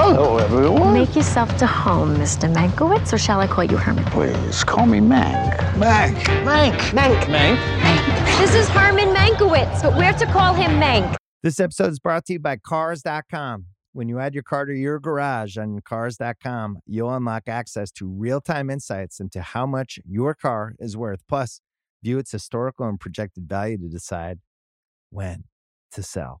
Hello, everyone. Make yourself to home, Mr. Mankiewicz, or shall I call you Herman? Please call me Mank. Mank. Mank. Mank. Mank. This is Herman Mankiewicz, but we're to call him Mank. This episode is brought to you by Cars.com. When you add your car to your garage on Cars.com, you'll unlock access to real time insights into how much your car is worth, plus, view its historical and projected value to decide when to sell.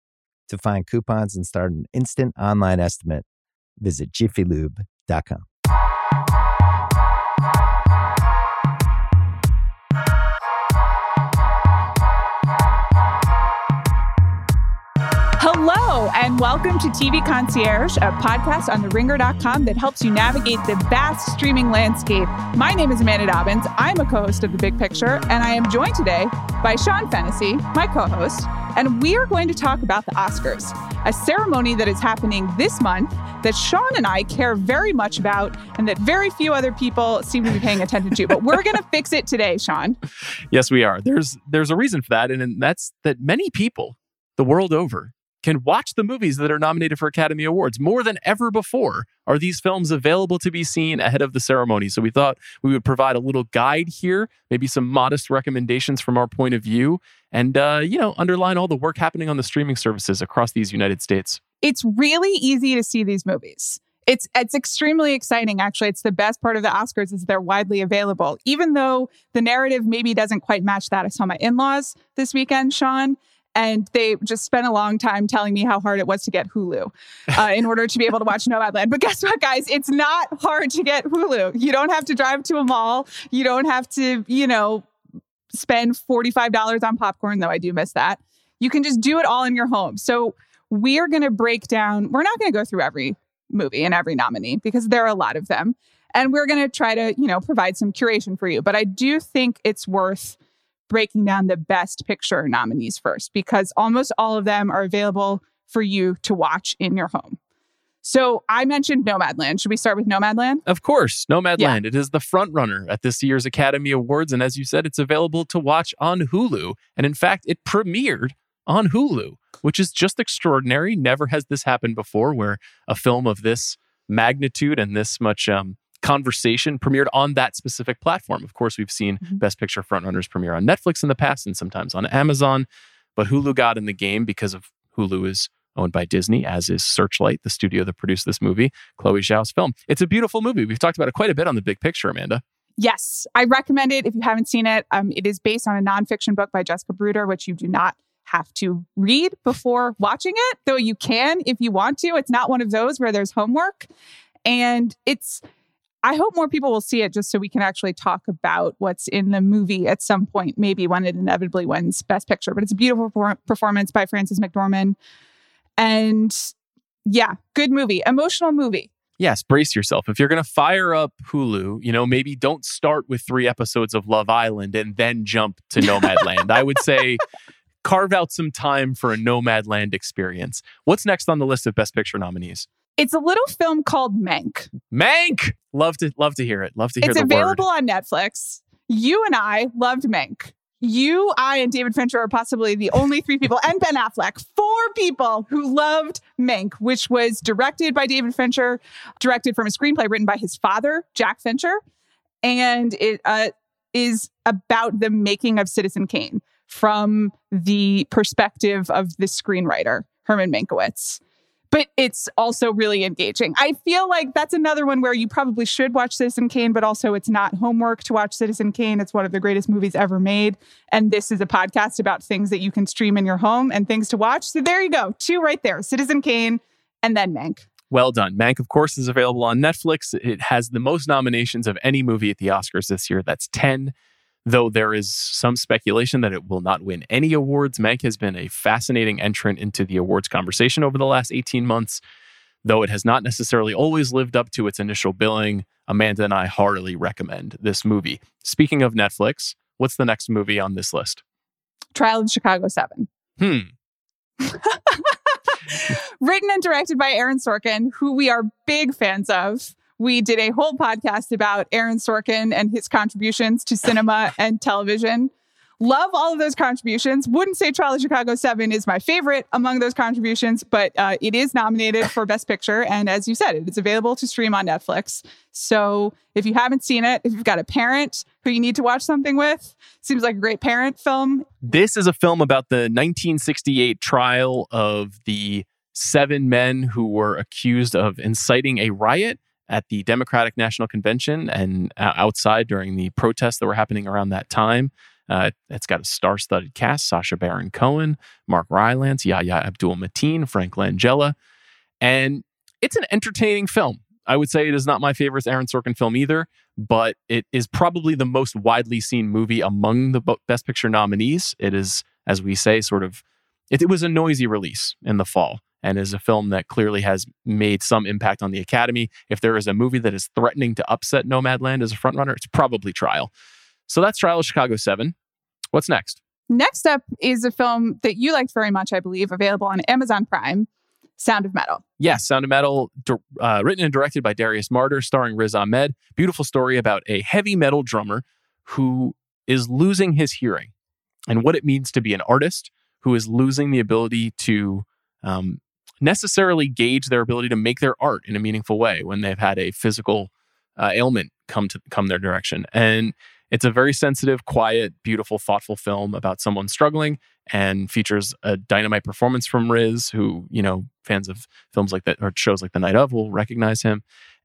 To find coupons and start an instant online estimate, visit jiffylube.com. and welcome to TV Concierge, a podcast on theringer.com that helps you navigate the vast streaming landscape. My name is Amanda Dobbins. I'm a co host of The Big Picture, and I am joined today by Sean Fennessey, my co host, and we are going to talk about the Oscars, a ceremony that is happening this month that Sean and I care very much about and that very few other people seem to be paying attention to. But we're going to fix it today, Sean. Yes, we are. There's there's a reason for that, and that's that many people the world over can watch the movies that are nominated for Academy Awards more than ever before. Are these films available to be seen ahead of the ceremony? So we thought we would provide a little guide here, maybe some modest recommendations from our point of view, and uh, you know, underline all the work happening on the streaming services across these United States. It's really easy to see these movies. It's it's extremely exciting actually. It's the best part of the Oscars is they're widely available. Even though the narrative maybe doesn't quite match that. I saw my in-laws this weekend, Sean, and they just spent a long time telling me how hard it was to get Hulu uh, in order to be able to watch Nomadland. But guess what, guys? It's not hard to get Hulu. You don't have to drive to a mall. You don't have to, you know, spend $45 on popcorn, though I do miss that. You can just do it all in your home. So we're going to break down, we're not going to go through every movie and every nominee because there are a lot of them. And we're going to try to, you know, provide some curation for you. But I do think it's worth breaking down the best picture nominees first because almost all of them are available for you to watch in your home. So I mentioned Nomadland. Should we start with Nomadland? Of course, Nomadland. Yeah. It is the front runner at this year's Academy Awards, and as you said, it's available to watch on Hulu. And in fact, it premiered on Hulu, which is just extraordinary. Never has this happened before, where a film of this magnitude and this much um, conversation premiered on that specific platform. Of course, we've seen mm-hmm. Best Picture frontrunners premiere on Netflix in the past and sometimes on Amazon, but Hulu got in the game because of Hulu is owned by Disney, as is Searchlight, the studio that produced this movie, Chloe Zhao's film. It's a beautiful movie. We've talked about it quite a bit on the big picture, Amanda. Yes, I recommend it if you haven't seen it. Um, it is based on a nonfiction book by Jessica Bruder, which you do not have to read before watching it, though you can if you want to. It's not one of those where there's homework. And it's I hope more people will see it just so we can actually talk about what's in the movie at some point, maybe when it inevitably wins Best Picture. But it's a beautiful performance by Frances McDormand. And yeah, good movie, emotional movie. Yes, brace yourself. If you're going to fire up Hulu, you know, maybe don't start with three episodes of Love Island and then jump to Nomadland. I would say carve out some time for a Nomadland experience. What's next on the list of Best Picture nominees? It's a little film called Mank. Mank. Love to love to hear it. Love to hear it. it's available word. on Netflix. You and I loved Mank. You, I, and David Fincher are possibly the only three people, and Ben Affleck, four people who loved Mank, which was directed by David Fincher, directed from a screenplay written by his father, Jack Fincher, and it uh, is about the making of Citizen Kane from the perspective of the screenwriter Herman Mankiewicz. But it's also really engaging. I feel like that's another one where you probably should watch Citizen Kane, but also it's not homework to watch Citizen Kane. It's one of the greatest movies ever made. And this is a podcast about things that you can stream in your home and things to watch. So there you go. Two right there Citizen Kane and then Mank. Well done. Mank, of course, is available on Netflix. It has the most nominations of any movie at the Oscars this year. That's 10. Though there is some speculation that it will not win any awards, Mank has been a fascinating entrant into the awards conversation over the last 18 months. Though it has not necessarily always lived up to its initial billing, Amanda and I heartily recommend this movie. Speaking of Netflix, what's the next movie on this list? Trial of Chicago 7. Hmm. Written and directed by Aaron Sorkin, who we are big fans of. We did a whole podcast about Aaron Sorkin and his contributions to cinema and television. Love all of those contributions. Wouldn't say Trial of Chicago 7 is my favorite among those contributions, but uh, it is nominated for Best Picture. And as you said, it is available to stream on Netflix. So if you haven't seen it, if you've got a parent who you need to watch something with, seems like a great parent film. This is a film about the 1968 trial of the seven men who were accused of inciting a riot at the Democratic National Convention and uh, outside during the protests that were happening around that time. Uh, it's got a star-studded cast: Sacha Baron Cohen, Mark Rylance, Yahya Abdul Mateen, Frank Langella, and it's an entertaining film. I would say it is not my favorite Aaron Sorkin film either, but it is probably the most widely seen movie among the Best Picture nominees. It is, as we say, sort of. It, it was a noisy release in the fall and is a film that clearly has made some impact on the Academy. If there is a movie that is threatening to upset Nomadland as a frontrunner, it's probably Trial. So that's Trial of Chicago 7. What's next? Next up is a film that you liked very much, I believe, available on Amazon Prime. Sound of Metal. Yes, Sound of Metal, uh, written and directed by Darius Marder, starring Riz Ahmed. Beautiful story about a heavy metal drummer who is losing his hearing and what it means to be an artist who is losing the ability to um, necessarily gauge their ability to make their art in a meaningful way when they've had a physical uh, ailment come to come their direction. And it's a very sensitive, quiet, beautiful, thoughtful film about someone struggling and features a dynamite performance from Riz, who, you know, fans of films like that or shows like The Night of will recognize him.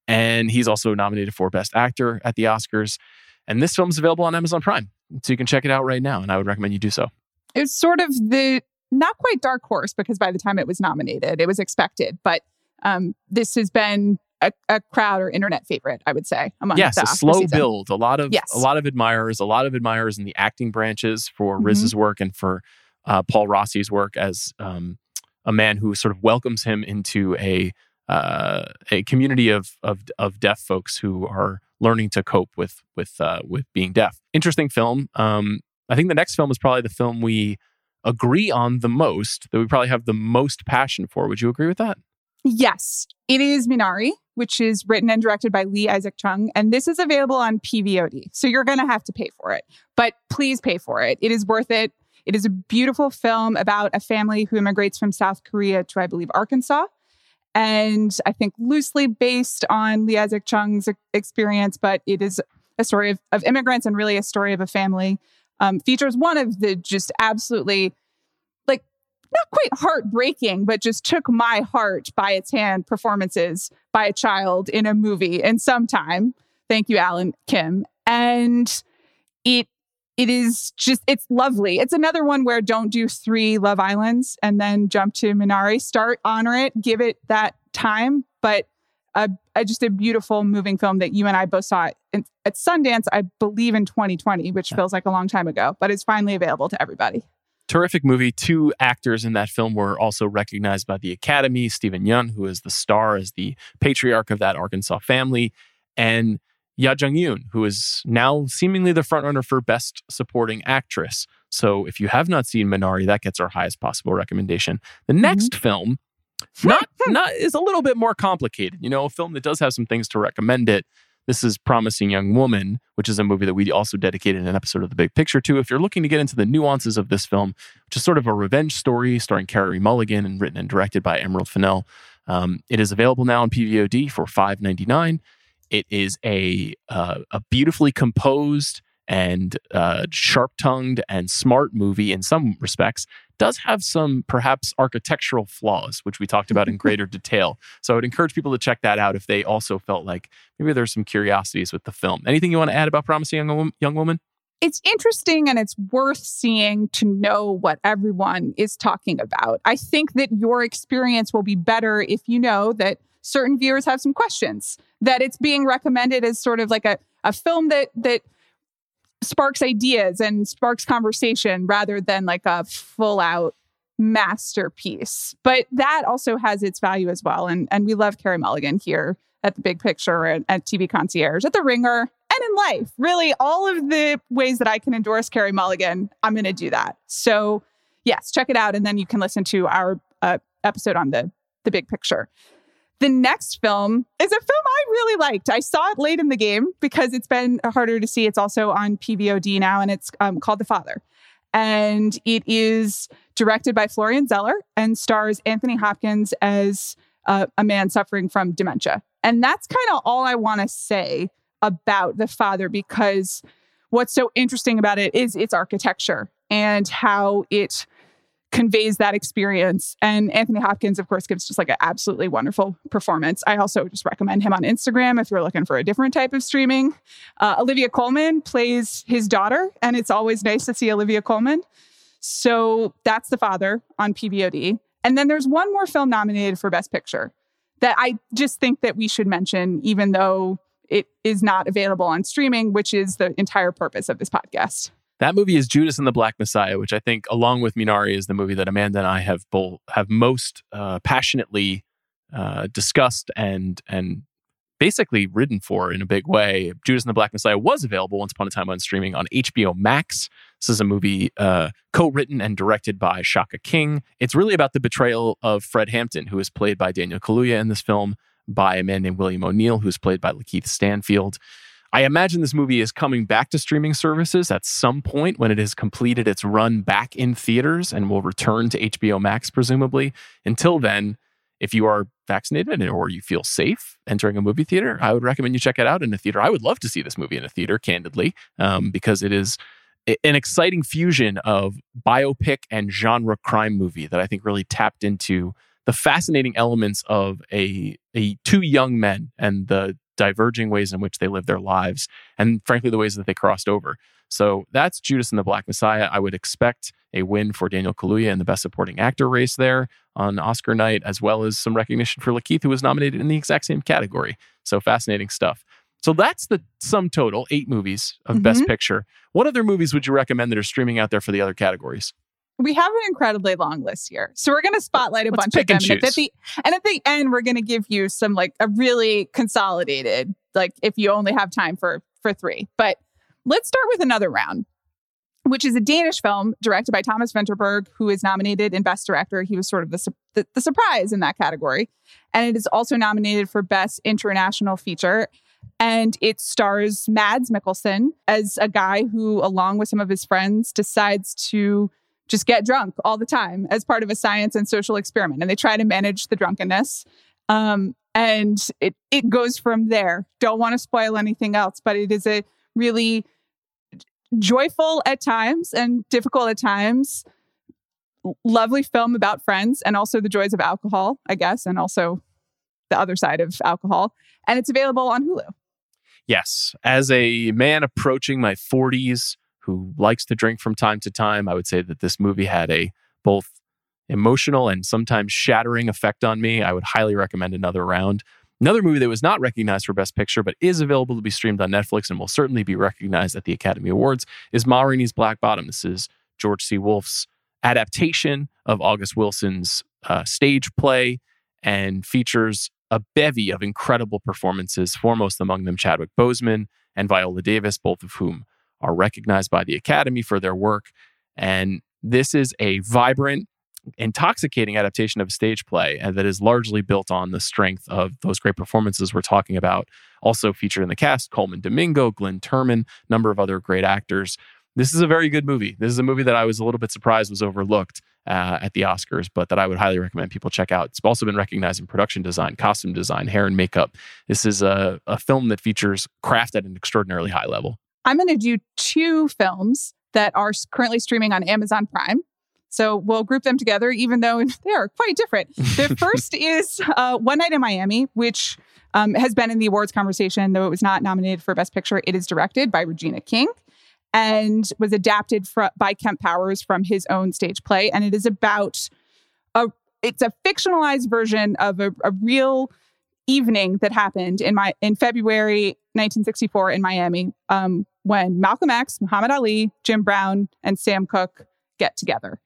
And he's also nominated for Best Actor at the Oscars. And this film is available on Amazon Prime. So you can check it out right now. And I would recommend you do so. It's sort of the not quite dark horse because by the time it was nominated, it was expected. But um, this has been a, a, crowd or internet favorite, I would say. Among yes, the a slow season. build. A lot of yes. a lot of admirers, a lot of admirers in the acting branches for mm-hmm. Riz's work and for uh, Paul Raci's work as um, a man who sort of welcomes him into a uh, a community of, of of deaf folks who are learning to cope with with uh, with being deaf. Interesting film. Um, I think the next film is probably the film we agree on the most, that we probably have the most passion for. Would you agree with that? Yes. It is Minari, which is written and directed by Lee Isaac Chung. And this is available on PVOD. So you're going to have to pay for it. But please pay for it. It is worth it. It is a beautiful film about a family who immigrates from South Korea to, I believe, Arkansas. And I think loosely based on Lee Isaac Chung's experience, but it is a story of, of immigrants and really a story of a family um, features one of the just absolutely like not quite heartbreaking, but just took my heart by its hand performances by a child in a movie in some time. Thank you, Alan Kim. And it it is just it's lovely. It's another one where don't do three Love Islands and then jump to Minari. Start, honor it, give it that time, but a, a, just a beautiful moving film that you and I both saw in, at Sundance, I believe in 2020, which feels like a long time ago, but it's finally available to everybody. Terrific movie. Two actors in that film were also recognized by the Academy Steven Yeun, who is the star as the patriarch of that Arkansas family, and Yuh-Jung Youn, who is now seemingly the frontrunner for Best Supporting Actress. So if you have not seen Minari, that gets our highest possible recommendation. The next mm-hmm. film not not is a little bit more complicated. You know, a film that does have some things to recommend it. This is Promising Young Woman, which is a movie that we also dedicated an episode of The Big Picture to. If you're looking to get into the nuances of this film, which is sort of a revenge story starring Carey Mulligan and written and directed by Emerald Fennell, um, it is available now on PVOD for $5.99. It is a uh, a beautifully composed and uh, sharp tongued and smart movie in some respects, does have some perhaps architectural flaws, which we talked about in greater detail. So I would encourage people to check that out if they also felt like maybe there's some curiosities with the film. Anything you want to add about Promising Young, young Woman? it's interesting and it's worth seeing to know what everyone is talking about. I think that your experience will be better if you know that certain viewers have some questions, that it's being recommended as sort of like a, a film that that sparks ideas and sparks conversation rather than like a full out masterpiece. But that also has its value as well. And and we love Carey Mulligan here at the big picture and at TV Concierge, at the ringer, and in life. Really, all of the ways that I can endorse Carey Mulligan, I'm going to do that. So, yes, check it out, and then you can listen to our uh, episode on the the big picture. The next film is a film I really liked. I saw it late in the game because it's been harder to see. It's also on PVOD now, and it's um, called The Father. And it is directed by Florian Zeller and stars Anthony Hopkins as uh, a man suffering from dementia. And that's kind of all I want to say about the father because what's so interesting about it is its architecture and how it conveys that experience. And Anthony Hopkins, of course, gives just like an absolutely wonderful performance. I also just recommend him on Instagram if you're looking for a different type of streaming. Uh, Olivia Colman plays his daughter, and it's always nice to see Olivia Colman. So that's The Father on PVOD. And then there's one more film nominated for Best Picture that I just think that we should mention, even though it is not available on streaming, which is the entire purpose of this podcast. That movie is Judas and the Black Messiah, which I think, along with Minari, is the movie that Amanda and I have both have most uh, passionately uh, discussed and and basically ridden for in a big way. Judas and the Black Messiah was available once upon a time on streaming on HBO Max. This is a movie uh, co-written and directed by Shaka King. It's really about the betrayal of Fred Hampton, who is played by Daniel Kaluuya in this film, by a man named William O'Neill, who's played by Lakeith Stanfield. I imagine this movie is coming back to streaming services at some point when it has completed its run back in theaters and will return to HBO Max, presumably. Until then, if you are vaccinated or you feel safe entering a movie theater, I would recommend you check it out in a theater. I would love to see this movie in a theater, candidly, um, because it is an exciting fusion of biopic and genre crime movie that I think really tapped into the fascinating elements of a, a two young men and the diverging ways in which they live their lives, and frankly, the ways that they crossed over. So that's Judas and the Black Messiah. I would expect a win for Daniel Kaluuya in the Best Supporting Actor race there on Oscar night, as well as some recognition for Lakeith, who was nominated in the exact same category. So fascinating stuff. So that's the sum total eight movies of mm-hmm. Best Picture. What other movies would you recommend that are streaming out there for the other categories? We have an incredibly long list here. So we're going to spotlight a Let's bunch of them. And, and, at the, and at the end, we're going to give you some like a really consolidated, like if you only have time for for three. But let's start with another round, which is a Danish film directed by Thomas Vinterberg, who is nominated in Best Director. He was sort of the, the, the surprise in that category. And it is also nominated for Best International Feature. And it stars Mads Mikkelsen as a guy who, along with some of his friends, decides to just get drunk all the time as part of a science and social experiment. And they try to manage the drunkenness. Um, and it, it goes from there. Don't want to spoil anything else, but it is a really joyful at times and difficult at times. Lovely film about friends and also the joys of alcohol, I guess, and also the other side of alcohol. And it's available on Hulu. Yes. As a man approaching my 40s, who likes to drink from time to time, I would say that this movie had a both emotional and sometimes shattering effect on me. I would highly recommend another round. Another movie that was not recognized for Best Picture, but is available to be streamed on Netflix and will certainly be recognized at the Academy Awards, is Ma Rainey's Black Bottom. This is George C. Wolfe's adaptation of August Wilson's uh, stage play and features a bevy of incredible performances, foremost among them Chadwick Boseman and Viola Davis, both of whom are recognized by the Academy for their work. And this is a vibrant, intoxicating adaptation of a stage play and that is largely built on the strength of those great performances we're talking about. Also featured in the cast Colman Domingo, Glenn Turman, number of other great actors. This is a very good movie. This is a movie that I was a little bit surprised was overlooked uh, at the Oscars, but that I would highly recommend people check out. It's also been recognized in production design, costume design, hair and makeup. This is a, a film that features craft at an extraordinarily high level. I'm going to do two films that are currently streaming on Amazon Prime. So we'll group them together, even though they are quite different. The first is uh, One Night in Miami, which um, has been in the awards conversation, though it was not nominated for Best Picture. It is directed by Regina King and was adapted fr- by Kemp Powers from his own stage play. And it is about a it's a fictionalized version of a, a real evening that happened in my in February 1964 in Miami um, when Malcolm X, Muhammad Ali, Jim Brown, and Sam Cooke get together.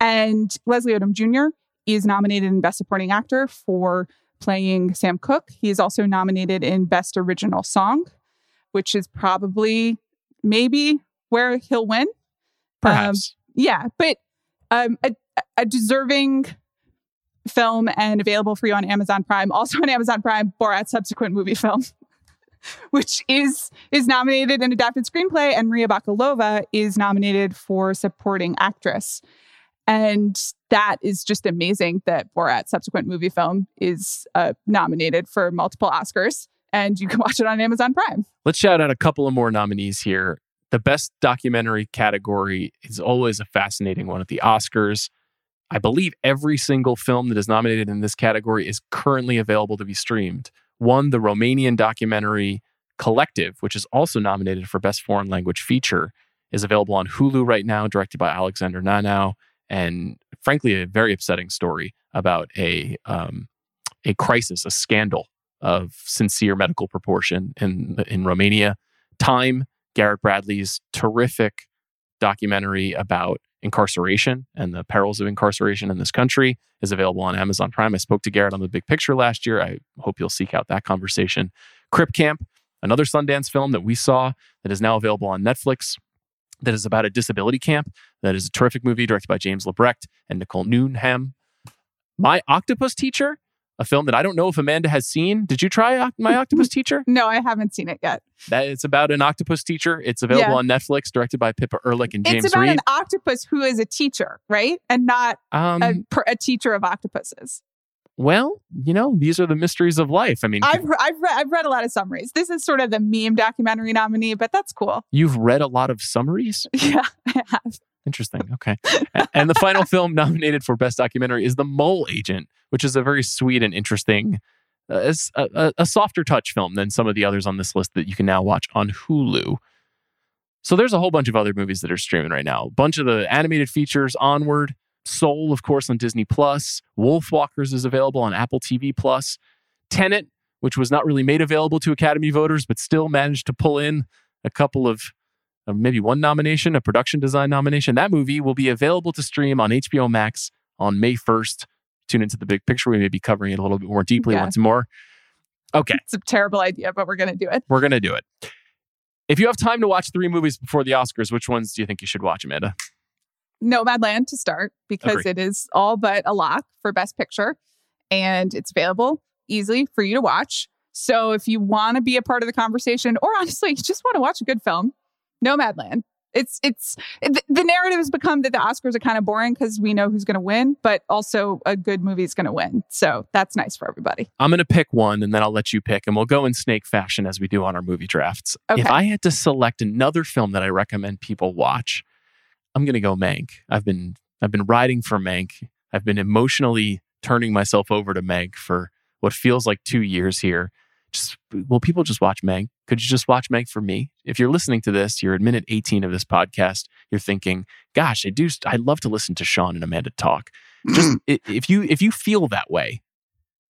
And Leslie Odom Jr. is nominated in Best Supporting Actor for playing Sam Cooke. He is also nominated in Best Original Song, which is probably maybe where he'll win. Perhaps. Um, yeah, but um, a, a deserving film and available for you on Amazon Prime. Also on Amazon Prime, Borat's subsequent movie film, which is is nominated in adapted screenplay, and Maria Bakalova is nominated for supporting actress. And that is just amazing that Borat's subsequent movie film is uh, nominated for multiple Oscars, and you can watch it on Amazon Prime. Let's shout out a couple of more nominees here. The best documentary category is always a fascinating one at the Oscars. I believe every single film that is nominated in this category is currently available to be streamed. One, the Romanian documentary Collective, which is also nominated for Best Foreign Language Feature, is available on Hulu right now, directed by Alexander Nanau, and frankly, a very upsetting story about a um, a crisis, a scandal of sincere medical proportion in in Romania. Time, Garrett Bradley's terrific documentary about incarceration and the perils of incarceration in this country is available on Amazon Prime. I spoke to Garrett on the big picture last year. I hope you'll seek out that conversation. Crip Camp, another Sundance film that we saw that is now available on Netflix that is about a disability camp. That is a terrific movie directed by James LeBrecht and Nicole Newnham. My Octopus Teacher, a film that I don't know if Amanda has seen. Did you try My Octopus Teacher? No, I haven't seen it yet. That it's about an octopus teacher. It's available Yeah. on Netflix, directed by Pippa Ehrlich and James it's about Reed. an octopus who is a teacher, right? And not um, a, a teacher of octopuses. well, you know, these are the mysteries of life. I mean, I've, I've, re- I've read a lot of summaries. This is sort of the meme documentary nominee, but that's cool. you've read a lot of summaries. Yeah, I have. Interesting. Okay. And the final film nominated for Best Documentary is The Mole Agent, which is a very sweet and interesting, uh, a, a, a softer touch film than some of the others on this list that you can now watch on Hulu. So there's a whole bunch of other movies that are streaming right now. A bunch of the animated features, Onward, Soul, of course, on Disney Plus. Wolfwalkers is available on Apple TV Plus. Tenet, which was not really made available to Academy voters, but still managed to pull in a couple of Uh, maybe one nomination, a production design nomination. That movie will be available to stream on HBO Max on May 1st. Tune into the big picture. We may be covering it a little bit more deeply Yeah. once more. Okay, It's a terrible idea, but we're going to do it. we're going to do it. If you have time to watch three movies before the Oscars, which ones do you think you should watch, Amanda? Nomadland to start because Agree. it is all but a lock for Best Picture and it's available easily for you to watch. So if you want to be a part of the conversation or honestly you just want to watch a good film, Nomadland. It's it's the, the narrative has become that the Oscars are kind of boring because we know who's going to win, but also a good movie is going to win. So that's nice for everybody. I'm going to pick one and then I'll let you pick, and we'll go in snake fashion as we do on our movie drafts. If I had to select another film that I recommend people watch, I'm going to go Mank. I've been I've been riding for Mank. I've been emotionally turning myself over to Mank for what feels like two years here. Just will people just watch Meg? Could you just watch Meg for me? If you're listening to this, you're at minute 18 of this podcast. You're thinking, "Gosh, I do. I'd love to listen to Sean and Amanda talk." Just if you if you feel that way,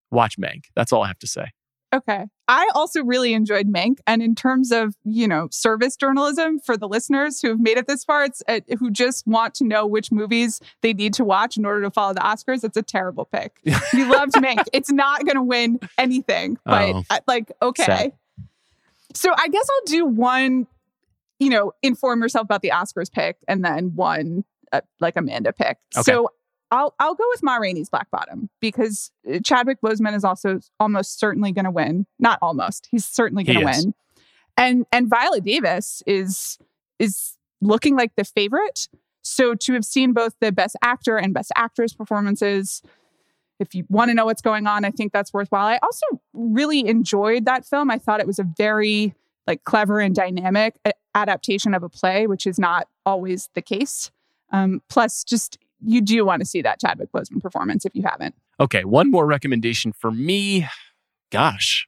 watch Meg. That's all I have to say. Okay. I also really enjoyed Mank. And in terms of, you know, service journalism for the listeners who have made it this far, it's uh, who just want to know which movies they need to watch in order to follow the Oscars, it's a terrible pick. you loved Mank. It's not going to win anything, but Oh. uh, like, okay. Sad. So I guess I'll do one, you know, inform yourself about the Oscars pick and then one uh, like Amanda pick. Okay. So I'll I'll go with Ma Rainey's Black Bottom because uh, Chadwick Boseman is also almost certainly going to win. Not almost, he's certainly going to win. And and Viola Davis is is looking like the favorite. So to have seen both the best actor and best actress performances, if you want to know what's going on, I think that's worthwhile. I also really enjoyed that film. I thought it was a very like clever and dynamic adaptation of a play, which is not always the case. Um, plus, just you do want to see that Chadwick Boseman performance if you haven't. Okay, one more recommendation for me. Gosh,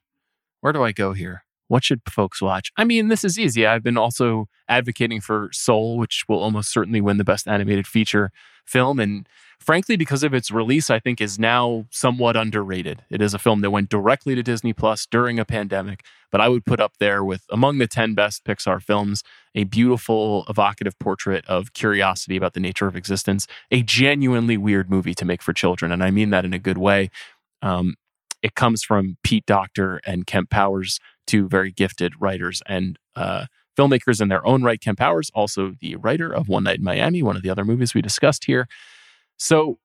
where do I go here? What should folks watch? I mean, this is easy. I've been also advocating for Soul, which will almost certainly win the best animated feature film. And frankly, because of its release, I think is now somewhat underrated. It is a film that went directly to Disney Plus during a pandemic, but I would put up there with among the 10 best Pixar films a beautiful, evocative portrait of curiosity about the nature of existence, a genuinely weird movie to make for children. And I mean that in a good way. Um, it comes from Pete Docter and Kemp Powers, two very gifted writers and uh, filmmakers in their own right. Kemp Powers, also the writer of One Night in Miami, one of the other movies we discussed here. So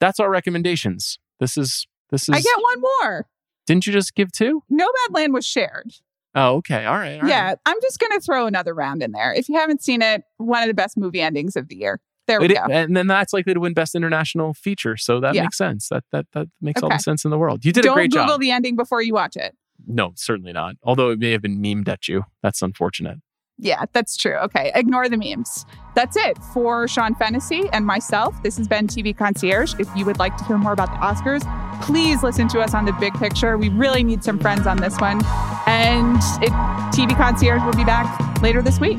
that's our recommendations. This is this is. I get one more. Didn't you just give two? Nomadland was shared. Oh, okay. All right. all yeah, right. I'm just going to throw another round in there. If you haven't seen it, one of the best movie endings of the year. There we It- go. and then that's likely to win Best International Feature. So that Yeah. makes sense. That that that makes all the sense in the world. You did Don't a great Google job. Google the ending before you watch it. No, certainly not. Although it may have been memed at you. That's unfortunate. Yeah, that's true. Okay, ignore the memes. That's it for Sean Fennessey and myself. This has been TV Concierge. If you would like to hear more about the Oscars, please listen to us on the big picture. We really need some friends on this one. And it, TV Concierge will be back later this week.